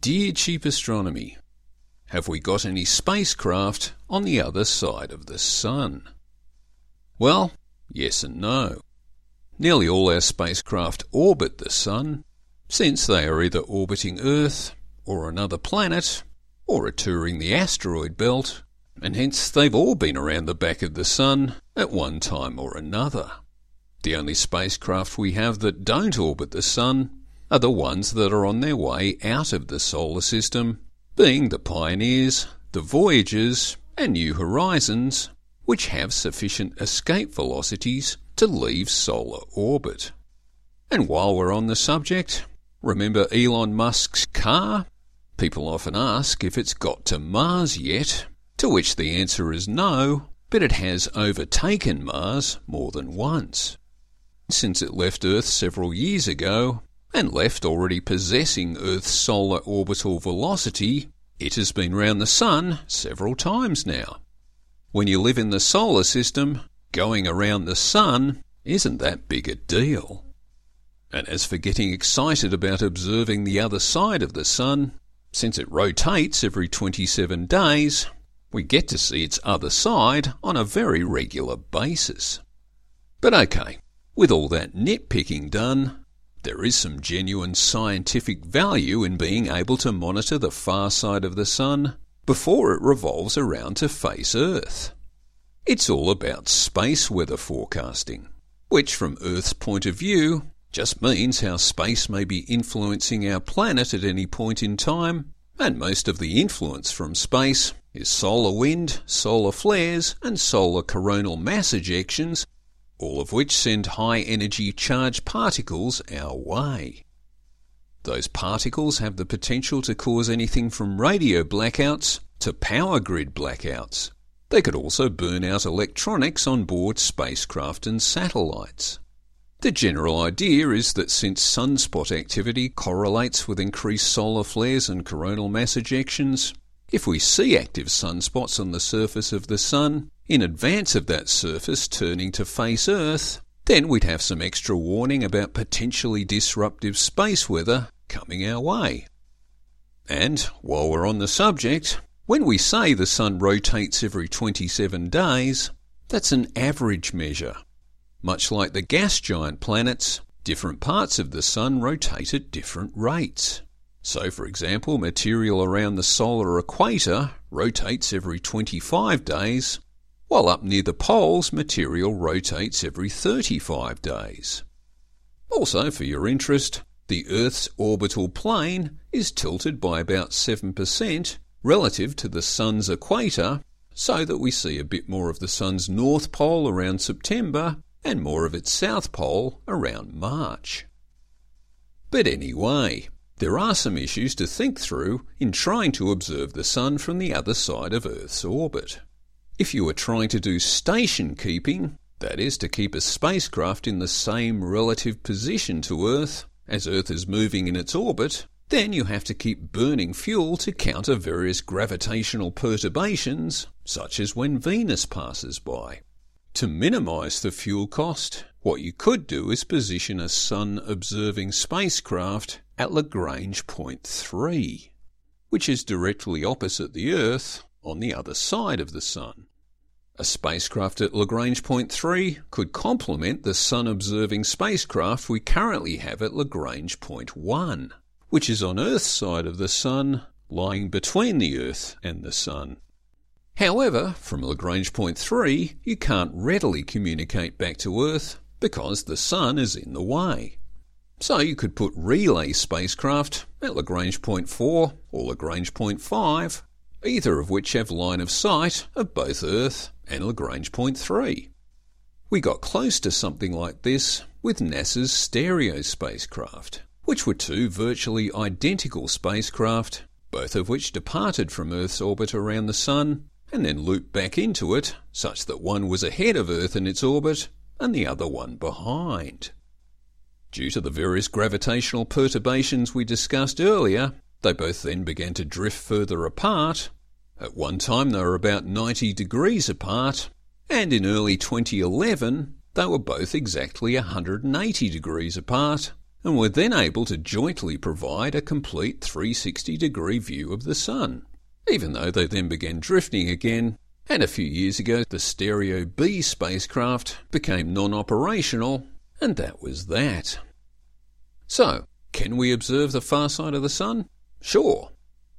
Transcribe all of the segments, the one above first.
Dear Cheap Astronomy, have we got any spacecraft on the other side of the Sun? Well, yes and no. Nearly all our spacecraft orbit the Sun, since they are either orbiting Earth or another planet, or are touring the asteroid belt, and hence they've all been around the back of the Sun at one time or another. The only spacecraft we have that don't orbit the Sun are the ones that are on their way out of the solar system, being the Pioneers, the Voyagers, and New Horizons, which have sufficient escape velocities to leave solar orbit. And while we're on the subject, remember Elon Musk's car? People often ask if it's got to Mars yet, to which the answer is no, but it has overtaken Mars more than once. Since it left Earth several years ago, and left already possessing Earth's solar orbital velocity, it has been round the Sun several times now. When you live in the solar system, going around the Sun isn't that big a deal. And as for getting excited about observing the other side of the Sun, since it rotates every 27 days, we get to see its other side on a very regular basis. But okay, with all that nitpicking done, there is some genuine scientific value in being able to monitor the far side of the Sun before it revolves around to face Earth. It's all about space weather forecasting, which from Earth's point of view just means how space may be influencing our planet at any point in time, and most of the influence from space is solar wind, solar flares, and solar coronal mass ejections all of which send high energy charged particles our way. Those particles have the potential to cause anything from radio blackouts to power grid blackouts. They could also burn out electronics on board spacecraft and satellites. The general idea is that since sunspot activity correlates with increased solar flares and coronal mass ejections, if we see active sunspots on the surface of the Sun, in advance of that surface turning to face Earth, then we'd have some extra warning about potentially disruptive space weather coming our way. And while we're on the subject, when we say the Sun rotates every 27 days, that's an average measure. Much like the gas giant planets, different parts of the Sun rotate at different rates. So, for example, material around the solar equator rotates every 25 days, while up near the poles material rotates every 35 days. Also, for your interest, the Earth's orbital plane is tilted by about 7% relative to the Sun's equator, so that we see a bit more of the Sun's north pole around September and more of its south pole around March. But anyway, there are some issues to think through in trying to observe the Sun from the other side of Earth's orbit. If you are trying to do station keeping, that is, to keep a spacecraft in the same relative position to Earth as Earth is moving in its orbit, then you have to keep burning fuel to counter various gravitational perturbations, such as when Venus passes by. To minimise the fuel cost, what you could do is position a sun observing spacecraft at Lagrange point 3, which is directly opposite the Earth on the other side of the Sun. A spacecraft at Lagrange Point 3 could complement the Sun observing spacecraft we currently have at Lagrange Point 1, which is on Earth's side of the Sun, lying between the Earth and the Sun. However, from Lagrange Point 3, you can't readily communicate back to Earth because the Sun is in the way. So you could put relay spacecraft at Lagrange Point 4 or Lagrange Point 5, either of which have line of sight of both Earth and Lagrange Point 3. We got close to something like this with NASA's Stereo spacecraft, which were two virtually identical spacecraft, both of which departed from Earth's orbit around the Sun and then looped back into it, such that one was ahead of Earth in its orbit and the other one behind. Due to the various gravitational perturbations we discussed earlier, they both then began to drift further apart. At one time, they were about 90 degrees apart, and in early 2011, they were both exactly 180 degrees apart, and were then able to jointly provide a complete 360 degree view of the Sun, even though they then began drifting again, and a few years ago the Stereo B spacecraft became non operational, and that was that. So, can we observe the far side of the Sun? Sure.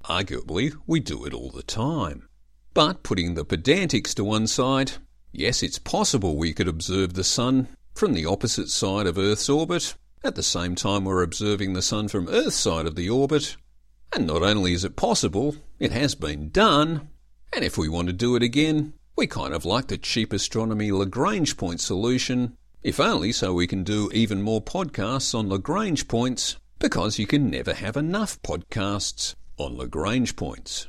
Arguably, we do it all the time. But putting the pedantics to one side, yes, it's possible we could observe the Sun from the opposite side of Earth's orbit at the same time we're observing the Sun from Earth's side of the orbit. And not only is it possible, it has been done. And if we want to do it again, we kind of like the cheap astronomy Lagrange point solution, if only so we can do even more podcasts on Lagrange points, because you can never have enough podcasts on Lagrange points.